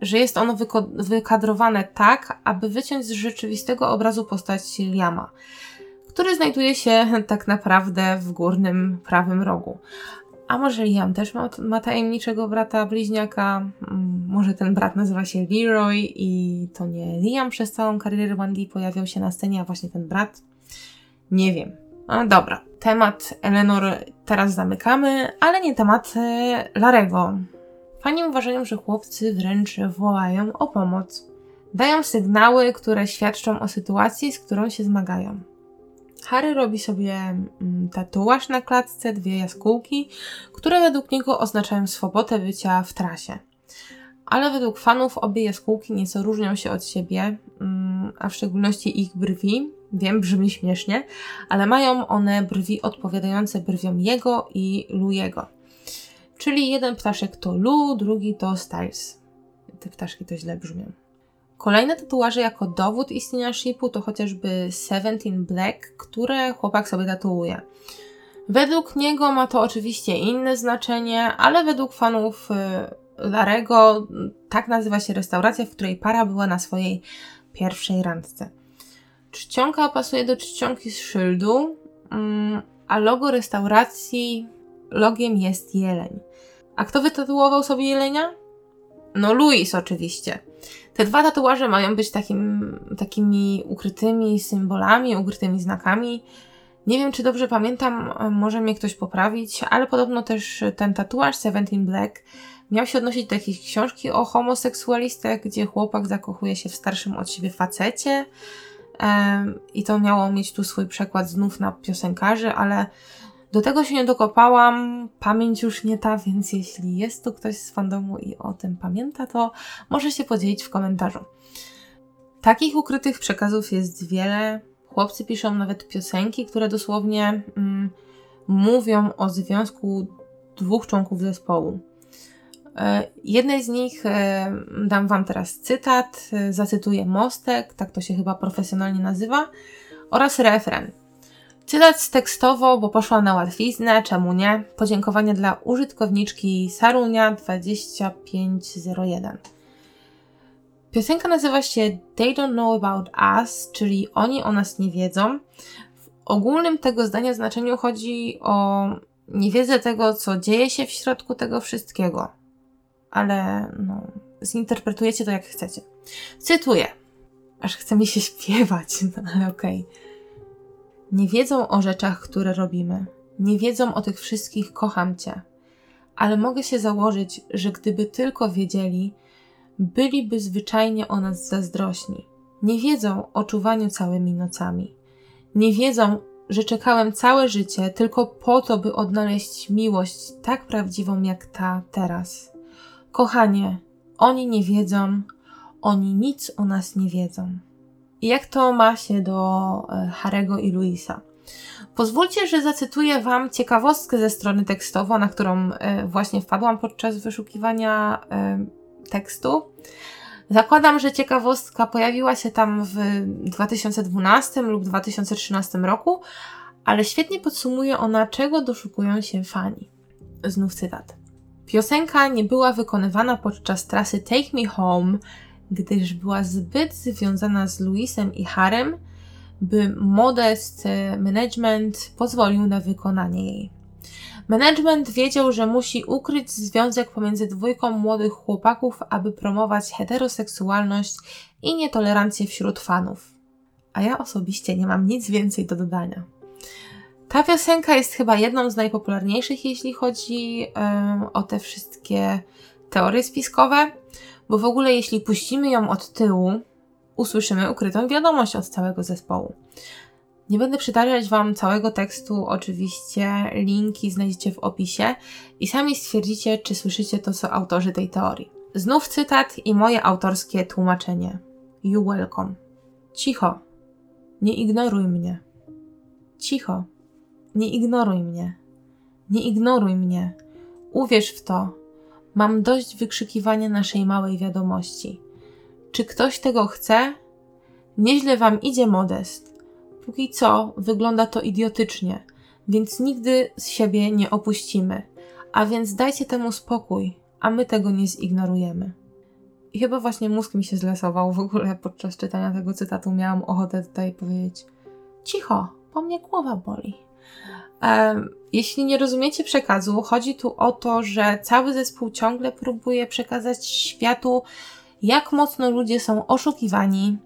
że jest ono wykadrowane tak, aby wyciąć z rzeczywistego obrazu postać Liama, który znajduje się tak naprawdę w górnym prawym rogu. A może Liam też ma, ma tajemniczego brata bliźniaka? Mm, może ten brat nazywa się Leroy i to nie Liam przez całą karierę Wendy pojawiał się na scenie, a właśnie ten brat? Nie wiem. No dobra, temat Eleanor teraz zamykamy, ale nie temat e, Larego. Fani uważają, że chłopcy wręcz wołają o pomoc. Dają sygnały, które świadczą o sytuacji, z którą się zmagają. Harry robi sobie mm, tatuaż na klatce, dwie jaskółki, które według niego oznaczają swobodę bycia w trasie. Ale według fanów obie jaskółki nieco różnią się od siebie, mm, a w szczególności ich brwi, Wiem, brzmi śmiesznie, ale mają one brwi odpowiadające brwiom jego i Louiego. Czyli jeden ptaszek to Lou, drugi to Styles. Te ptaszki to źle brzmią. Kolejne tatuaże jako dowód istnienia shipu to chociażby Seventeen Black, które chłopak sobie tatuuje. Według niego ma to oczywiście inne znaczenie, ale według fanów y, Larego tak nazywa się restauracja, w której para była na swojej pierwszej randce. Czcionka pasuje do czcionki z szyldu, mm, a logo restauracji logiem jest jeleń. A kto wytatuował sobie jelenia? No Louis oczywiście. Te dwa tatuaże mają być takim, takimi ukrytymi symbolami, ukrytymi znakami. Nie wiem, czy dobrze pamiętam, może mnie ktoś poprawić, ale podobno też ten tatuaż Seventeen Black miał się odnosić do jakiejś książki o homoseksualistach, gdzie chłopak zakochuje się w starszym od siebie facecie. I to miało mieć tu swój przekład znów na piosenkarzy, ale do tego się nie dokopałam. Pamięć już nie ta, więc jeśli jest tu ktoś z fandomu i o tym pamięta, to może się podzielić w komentarzu. Takich ukrytych przekazów jest wiele. Chłopcy piszą nawet piosenki, które dosłownie mm, mówią o związku dwóch członków zespołu. E, jednej z nich e, dam Wam teraz cytat, e, zacytuję mostek, tak to się chyba profesjonalnie nazywa, oraz refren. Cytat tekstowo, bo poszła na łatwiznę, czemu nie? Podziękowanie dla użytkowniczki Sarunia 2501. Piosenka nazywa się They Don't Know About Us, czyli oni o nas nie wiedzą. W ogólnym tego zdania znaczeniu chodzi o niewiedzę tego, co dzieje się w środku tego wszystkiego ale no, zinterpretujecie to jak chcecie. Cytuję. Aż chce mi się śpiewać, no ale okej. Okay. Nie wiedzą o rzeczach, które robimy. nie wiedzą o tych wszystkich kocham cię. Ale mogę się założyć, że gdyby tylko wiedzieli, byliby zwyczajnie o nas zazdrośni. Nie wiedzą o czuwaniu całymi nocami. Nie wiedzą, że czekałem całe życie tylko po to, by odnaleźć miłość tak prawdziwą jak ta teraz. Kochanie, oni nie wiedzą, oni nic o nas nie wiedzą. I jak to ma się do e, Harego i Luisa? Pozwólcie, że zacytuję Wam ciekawostkę ze strony tekstowo, na którą e, właśnie wpadłam podczas wyszukiwania e, tekstu. Zakładam, że ciekawostka pojawiła się tam w 2012 lub 2013 roku, ale świetnie podsumuje ona, czego doszukują się fani. Znów cytat. Piosenka nie była wykonywana podczas trasy Take Me Home, gdyż była zbyt związana z Louisem i Harem, by Modest Management pozwolił na wykonanie jej. Management wiedział, że musi ukryć związek pomiędzy dwójką młodych chłopaków, aby promować heteroseksualność i nietolerancję wśród fanów. A ja osobiście nie mam nic więcej do dodania. Ta piosenka jest chyba jedną z najpopularniejszych, jeśli chodzi um, o te wszystkie teorie spiskowe, bo w ogóle jeśli puścimy ją od tyłu, usłyszymy ukrytą wiadomość od całego zespołu. Nie będę przytaczać Wam całego tekstu, oczywiście linki znajdziecie w opisie i sami stwierdzicie, czy słyszycie to, co autorzy tej teorii. Znów cytat i moje autorskie tłumaczenie. You welcome. Cicho. Nie ignoruj mnie. Cicho. Nie ignoruj mnie. Nie ignoruj mnie. Uwierz w to. Mam dość wykrzykiwania naszej małej wiadomości. Czy ktoś tego chce? Nieźle wam idzie modest. Póki co wygląda to idiotycznie, więc nigdy z siebie nie opuścimy. A więc dajcie temu spokój, a my tego nie zignorujemy. I chyba właśnie mózg mi się zlesował w ogóle podczas czytania tego cytatu. Miałam ochotę tutaj powiedzieć: Cicho, bo mnie głowa boli. Jeśli nie rozumiecie przekazu, chodzi tu o to, że cały zespół ciągle próbuje przekazać światu, jak mocno ludzie są oszukiwani,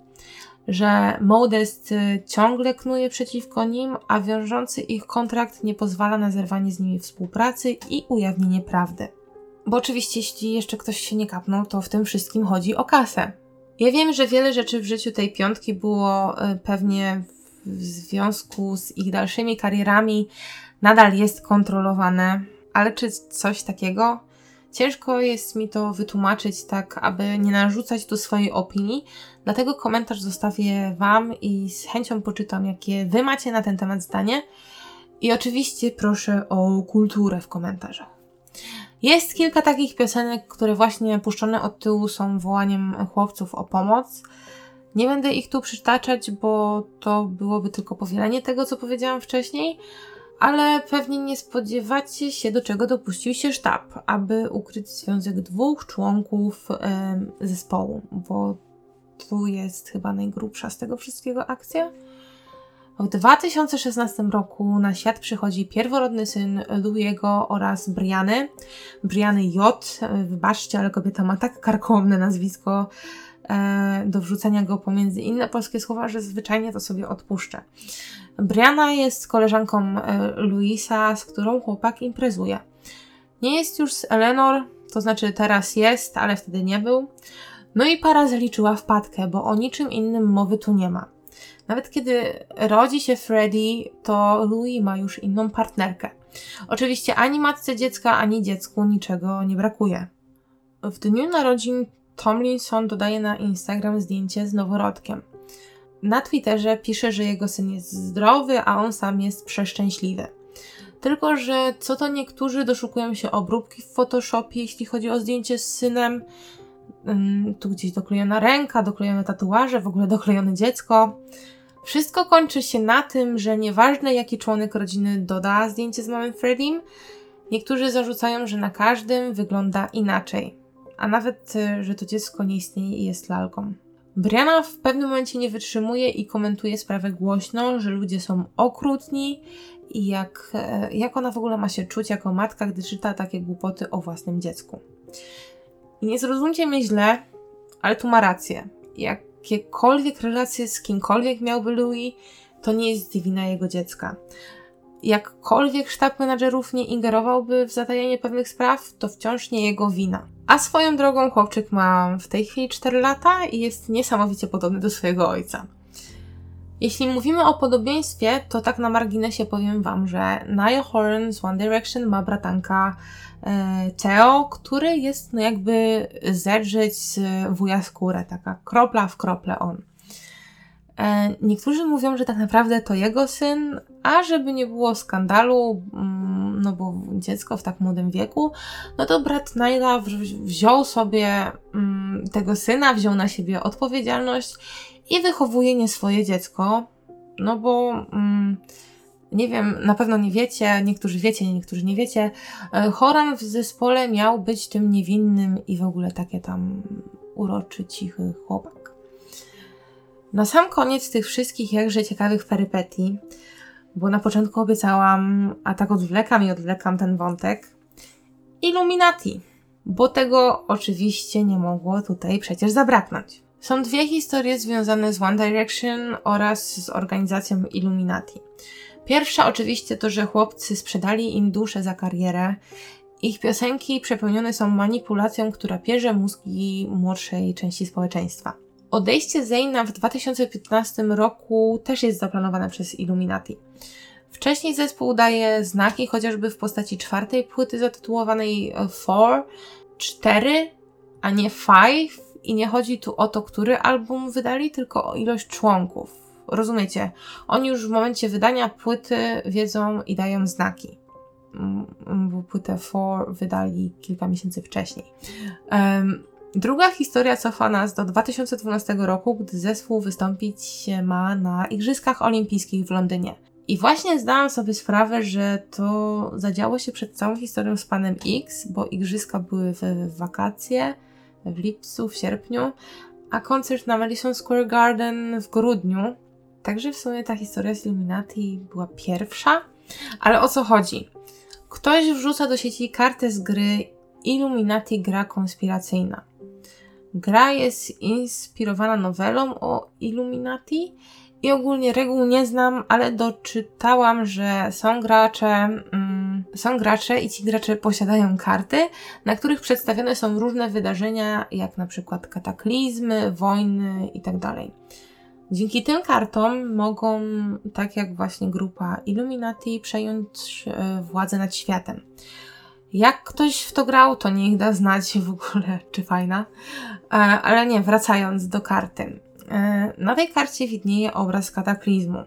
że Modest y, ciągle knuje przeciwko nim, a wiążący ich kontrakt nie pozwala na zerwanie z nimi współpracy i ujawnienie prawdy. Bo oczywiście, jeśli jeszcze ktoś się nie kapnął, to w tym wszystkim chodzi o kasę. Ja wiem, że wiele rzeczy w życiu tej piątki było y, pewnie w związku z ich dalszymi karierami nadal jest kontrolowane, ale czy coś takiego Ciężko jest mi to wytłumaczyć tak, aby nie narzucać tu swojej opinii, dlatego komentarz zostawię Wam i z chęcią poczytam, jakie Wy macie na ten temat zdanie. I oczywiście proszę o kulturę w komentarzach. Jest kilka takich piosenek, które właśnie puszczone od tyłu są wołaniem chłopców o pomoc. Nie będę ich tu przytaczać, bo to byłoby tylko powielenie tego, co powiedziałam wcześniej, ale pewnie nie spodziewacie się, do czego dopuścił się sztab, aby ukryć związek dwóch członków zespołu, bo tu jest chyba najgrubsza z tego wszystkiego akcja. W 2016 roku na świat przychodzi pierworodny syn Louiego oraz Briany. Briany J. Wybaczcie, ale kobieta ma tak karkołomne nazwisko do wrzucenia go pomiędzy inne polskie słowa, że zwyczajnie to sobie odpuszczę. Briana jest koleżanką e, Luisa, z którą chłopak imprezuje. Nie jest już z Eleanor, to znaczy teraz jest, ale wtedy nie był. No i para zaliczyła wpadkę, bo o niczym innym mowy tu nie ma. Nawet kiedy rodzi się Freddy, to Louis ma już inną partnerkę. Oczywiście ani matce dziecka, ani dziecku niczego nie brakuje. W dniu narodzin Tomlinson dodaje na Instagram zdjęcie z noworodkiem. Na Twitterze pisze, że jego syn jest zdrowy, a on sam jest przeszczęśliwy. Tylko, że co to niektórzy doszukują się obróbki w Photoshopie, jeśli chodzi o zdjęcie z synem. Mm, tu gdzieś doklejona ręka, doklejone tatuaże, w ogóle doklejone dziecko. Wszystko kończy się na tym, że nieważne jaki członek rodziny doda zdjęcie z mamą Freddym, niektórzy zarzucają, że na każdym wygląda inaczej. A nawet, y, że to dziecko nie istnieje i jest lalką. Brianna w pewnym momencie nie wytrzymuje i komentuje sprawę głośno, że ludzie są okrutni i jak, e, jak ona w ogóle ma się czuć jako matka, gdy czyta takie głupoty o własnym dziecku. I nie zrozumcie mnie źle, ale tu ma rację. Jakiekolwiek relacje z kimkolwiek miałby Louis, to nie jest wina jego dziecka. Jakkolwiek sztab menadżerów nie ingerowałby w zatajenie pewnych spraw, to wciąż nie jego wina. A swoją drogą chłopczyk ma w tej chwili 4 lata i jest niesamowicie podobny do swojego ojca. Jeśli mówimy o podobieństwie, to tak na marginesie powiem Wam, że Niall Horan z One Direction ma bratanka e, Theo, który jest no jakby zedrzeć z wuja skórę, taka kropla w krople on. E, niektórzy mówią, że tak naprawdę to jego syn, a żeby nie było skandalu, mm, no bo dziecko w tak młodym wieku, no to brat Naila wziął sobie mm, tego syna, wziął na siebie odpowiedzialność i wychowuje nie swoje dziecko, no bo mm, nie wiem, na pewno nie wiecie, niektórzy wiecie, niektórzy nie wiecie, e, Horan w zespole miał być tym niewinnym i w ogóle takie tam uroczy, cichy chłopak. Na sam koniec tych wszystkich jakże ciekawych perypetii, bo na początku obiecałam, a tak odwlekam i odwlekam ten wątek, Illuminati, bo tego oczywiście nie mogło tutaj przecież zabraknąć. Są dwie historie związane z One Direction oraz z organizacją Illuminati. Pierwsza oczywiście to, że chłopcy sprzedali im duszę za karierę. Ich piosenki przepełnione są manipulacją, która pierze mózgi młodszej części społeczeństwa. Odejście Zayna w 2015 roku też jest zaplanowane przez Illuminati. Wcześniej zespół daje znaki chociażby w postaci czwartej płyty zatytułowanej Four, 4, a nie Five i nie chodzi tu o to, który album wydali, tylko o ilość członków. Rozumiecie? Oni już w momencie wydania płyty wiedzą i dają znaki. Mm, bo płytę Four wydali kilka miesięcy wcześniej. Um, druga historia cofa nas do 2012 roku, gdy zespół wystąpić ma na Igrzyskach Olimpijskich w Londynie. I właśnie zdałam sobie sprawę, że to zadziało się przed całą historią z panem X, bo igrzyska były w wakacje, w lipcu, w sierpniu, a koncert na Madison Square Garden w grudniu. Także w sumie ta historia z Illuminati była pierwsza. Ale o co chodzi? Ktoś wrzuca do sieci kartę z gry Illuminati gra konspiracyjna. Gra jest inspirowana nowelą o Illuminati i ogólnie reguł nie znam, ale doczytałam, że są gracze, mm, są gracze i ci gracze posiadają karty, na których przedstawione są różne wydarzenia, jak na przykład kataklizmy, wojny itd. Tak Dzięki tym kartom mogą, tak jak właśnie grupa Illuminati, przejąć e, władzę nad światem. Jak ktoś w to grał, to niech da znać w ogóle, czy fajna. E, ale nie, wracając do karty. E, na tej karcie widnieje obraz kataklizmu.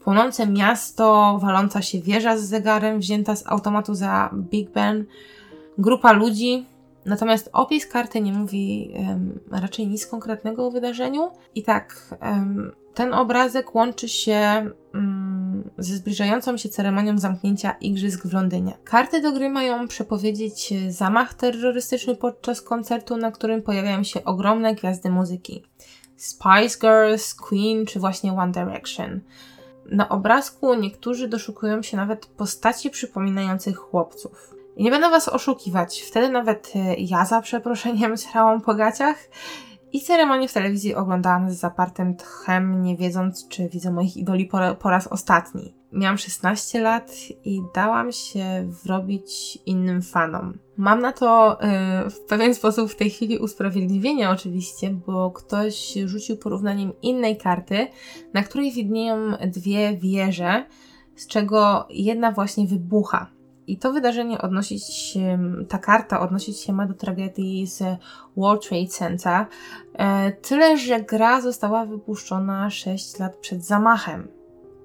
Płonące miasto, waląca się wieża z zegarem wzięta z automatu za Big Ben, grupa ludzi. Natomiast opis karty nie mówi um, raczej nic konkretnego o wydarzeniu. I tak, um, ten obrazek łączy się um, ze zbliżającą się ceremonią zamknięcia igrzysk w Londynie. Karty do gry mają przepowiedzieć zamach terrorystyczny podczas koncertu, na którym pojawiają się ogromne gwiazdy muzyki. Spice Girls, Queen czy właśnie One Direction. Na obrazku niektórzy doszukują się nawet postaci przypominających chłopców. I nie będę was oszukiwać, wtedy nawet e, ja za przeproszeniem srałam po gaciach i ceremonię w telewizji oglądałam z zapartym tchem, nie wiedząc, czy widzę moich idoli po, po raz ostatni. Miałam 16 lat i dałam się wrobić innym fanom. Mam na to y, w pewien sposób w tej chwili usprawiedliwienie oczywiście, bo ktoś rzucił porównaniem innej karty, na której widnieją dwie wieże, z czego jedna właśnie wybucha. I to wydarzenie odnosić się, ta karta odnosić się ma do tragedii z World Trade Center. E, tyle, że gra została wypuszczona 6 lat przed zamachem.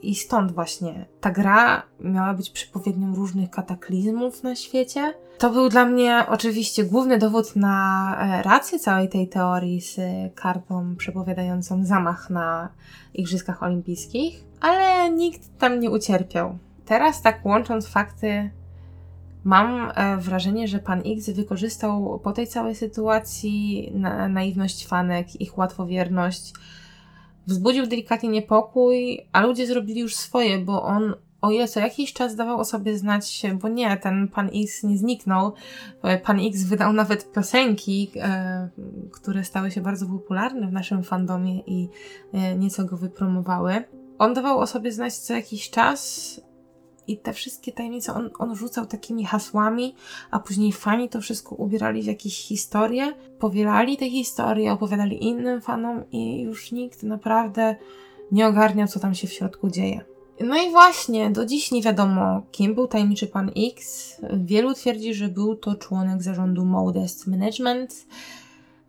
I stąd właśnie ta gra miała być przepowiednią różnych kataklizmów na świecie. To był dla mnie oczywiście główny dowód na e, rację całej tej teorii z kartą przepowiadającą zamach na Igrzyskach Olimpijskich, ale nikt tam nie ucierpiał. Teraz, tak łącząc fakty, mam e, wrażenie, że pan X wykorzystał po tej całej sytuacji na naiwność fanek, ich łatwowierność wzbudził delikatnie niepokój, a ludzie zrobili już swoje, bo on o ile co jakiś czas dawał o sobie znać, bo nie, ten pan X nie zniknął. Pan X wydał nawet piosenki, e, które stały się bardzo popularne w naszym fandomie i e, nieco go wypromowały. On dawał o sobie znać co jakiś czas i te wszystkie tajemnice on, on rzucał takimi hasłami, a później fani to wszystko ubierali w jakieś historie, powielali te historie, opowiadali innym fanom i już nikt naprawdę nie ogarniał, co tam się w środku dzieje. No i właśnie, do dziś nie wiadomo, kim był tajemniczy pan X. Wielu twierdzi, że był to członek zarządu Modest Management,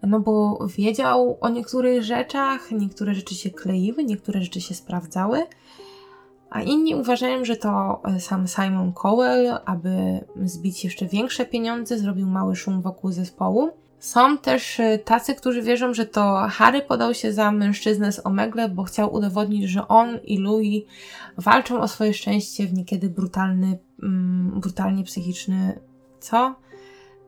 no bo wiedział o niektórych rzeczach, niektóre rzeczy się kleiły, niektóre rzeczy się sprawdzały, a inni uważają, że to sam Simon Cowell, aby zbić jeszcze większe pieniądze, zrobił mały szum wokół zespołu. Są też y, tacy, którzy wierzą, że to Harry podał się za mężczyznę z Omegle, bo chciał udowodnić, że on i Louis walczą o swoje szczęście w niekiedy brutalny, mm, brutalnie psychiczny, co?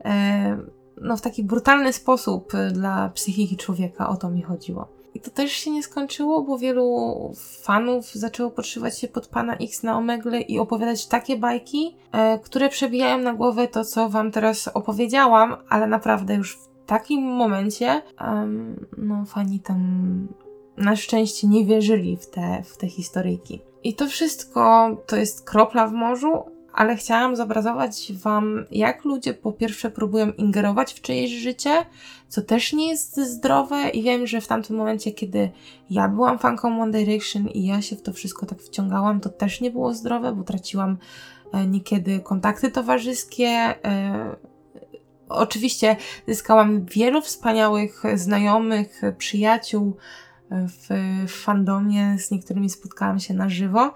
E, no w taki brutalny sposób dla psychiki człowieka, o to mi chodziło. I to też się nie skończyło, bo wielu fanów zaczęło podszywać się pod pana X na Omegle i opowiadać takie bajki, e, które przebijają na głowę to, co wam teraz opowiedziałam, ale naprawdę już w takim momencie um, no fani tam na szczęście nie wierzyli w te, w te historyjki. I to wszystko to jest kropla w morzu, ale chciałam zobrazować Wam, jak ludzie po pierwsze próbują ingerować w czyjeś życie, co też nie jest zdrowe i wiem, że w tamtym momencie, kiedy ja byłam fanką One Direction i ja się w to wszystko tak wciągałam, to też nie było zdrowe, bo traciłam e, niekiedy kontakty towarzyskie. E, oczywiście zyskałam wielu wspaniałych znajomych, przyjaciół e, w, w fandomie, z niektórymi spotkałam się na żywo,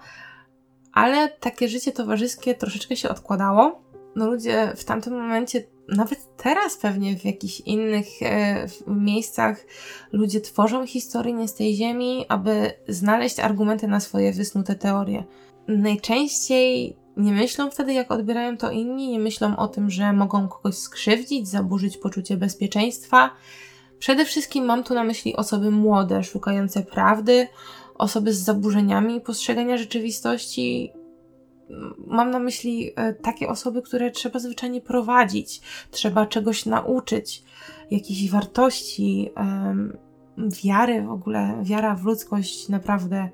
ale takie życie towarzyskie troszeczkę się odkładało. No ludzie w tamtym momencie, nawet teraz pewnie w jakichś innych e, miejscach, ludzie tworzą historię nie z tej ziemi, aby znaleźć argumenty na swoje wysnute teorie. Najczęściej nie myślą wtedy, jak odbierają to inni, nie myślą o tym, że mogą kogoś skrzywdzić, zaburzyć poczucie bezpieczeństwa. Przede wszystkim mam tu na myśli osoby młode, szukające prawdy, osoby z zaburzeniami postrzegania rzeczywistości. Mam na myśli e, takie osoby, które trzeba zwyczajnie prowadzić, trzeba czegoś nauczyć, jakiejś wartości, wiary w ogóle, wiara w ludzkość naprawdę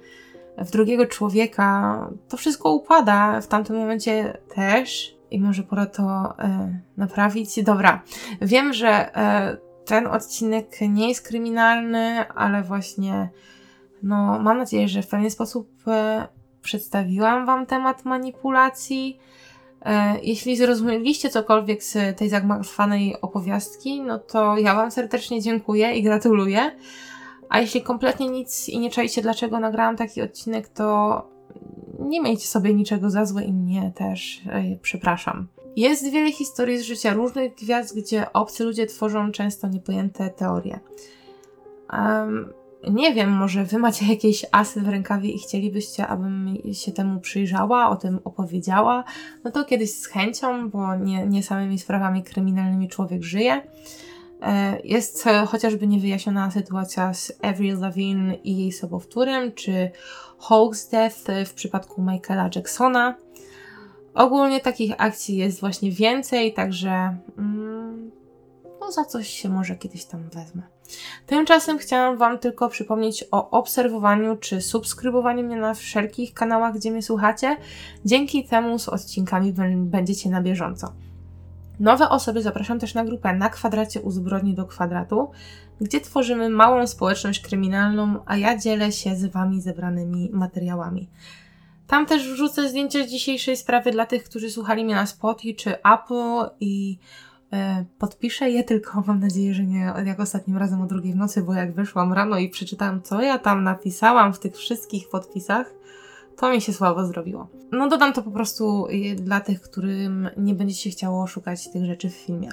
w drugiego człowieka. To wszystko upada w tamtym momencie też. I może pora to e, naprawić. Dobra, wiem, że e, ten odcinek nie jest kryminalny, ale właśnie no, mam nadzieję, że w pewien sposób e, przedstawiłam Wam temat manipulacji. E, jeśli zrozumieliście cokolwiek z tej zagmatwanej opowiastki, no to ja Wam serdecznie dziękuję i gratuluję. A jeśli kompletnie nic i nie czajcie, dlaczego nagrałam taki odcinek, to nie miejcie sobie niczego za złe i mnie też e, przepraszam. Jest wiele historii z życia różnych gwiazd, gdzie obcy ludzie tworzą często niepojęte teorie. Um, nie wiem, może wy macie jakieś asy w rękawie i chcielibyście, abym się temu przyjrzała, o tym opowiedziała, no to kiedyś z chęcią, bo nie, nie samymi sprawami kryminalnymi człowiek żyje. E, jest chociażby niewyjaśniona sytuacja z Avril Lavigne i jej sobowtórem, czy Hawk's Death w przypadku Michaela Jacksona. Ogólnie takich akcji jest właśnie więcej, także mm, no za coś się może kiedyś tam wezmę. Tymczasem chciałam Wam tylko przypomnieć o obserwowaniu czy subskrybowaniu mnie na wszelkich kanałach, gdzie mnie słuchacie. Dzięki temu z odcinkami będziecie na bieżąco. Nowe osoby zapraszam też na grupę Na kwadracie u zbrodni do kwadratu, gdzie tworzymy małą społeczność kryminalną, a ja dzielę się z Wami zebranymi materiałami. Tam też wrzucę zdjęcia z dzisiejszej sprawy dla tych, którzy słuchali mnie na Spotify czy Apple i podpiszę je, tylko mam nadzieję, że nie jak ostatnim razem o drugiej w nocy, bo jak wyszłam rano i przeczytałam, co ja tam napisałam w tych wszystkich podpisach, to mi się słabo zrobiło. No dodam to po prostu dla tych, którym nie będzie się chciało szukać tych rzeczy w filmie.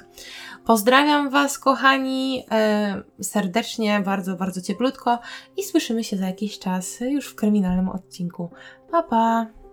Pozdrawiam Was, kochani, e, serdecznie, bardzo, bardzo cieplutko i słyszymy się za jakiś czas już w kryminalnym odcinku. Pa, pa!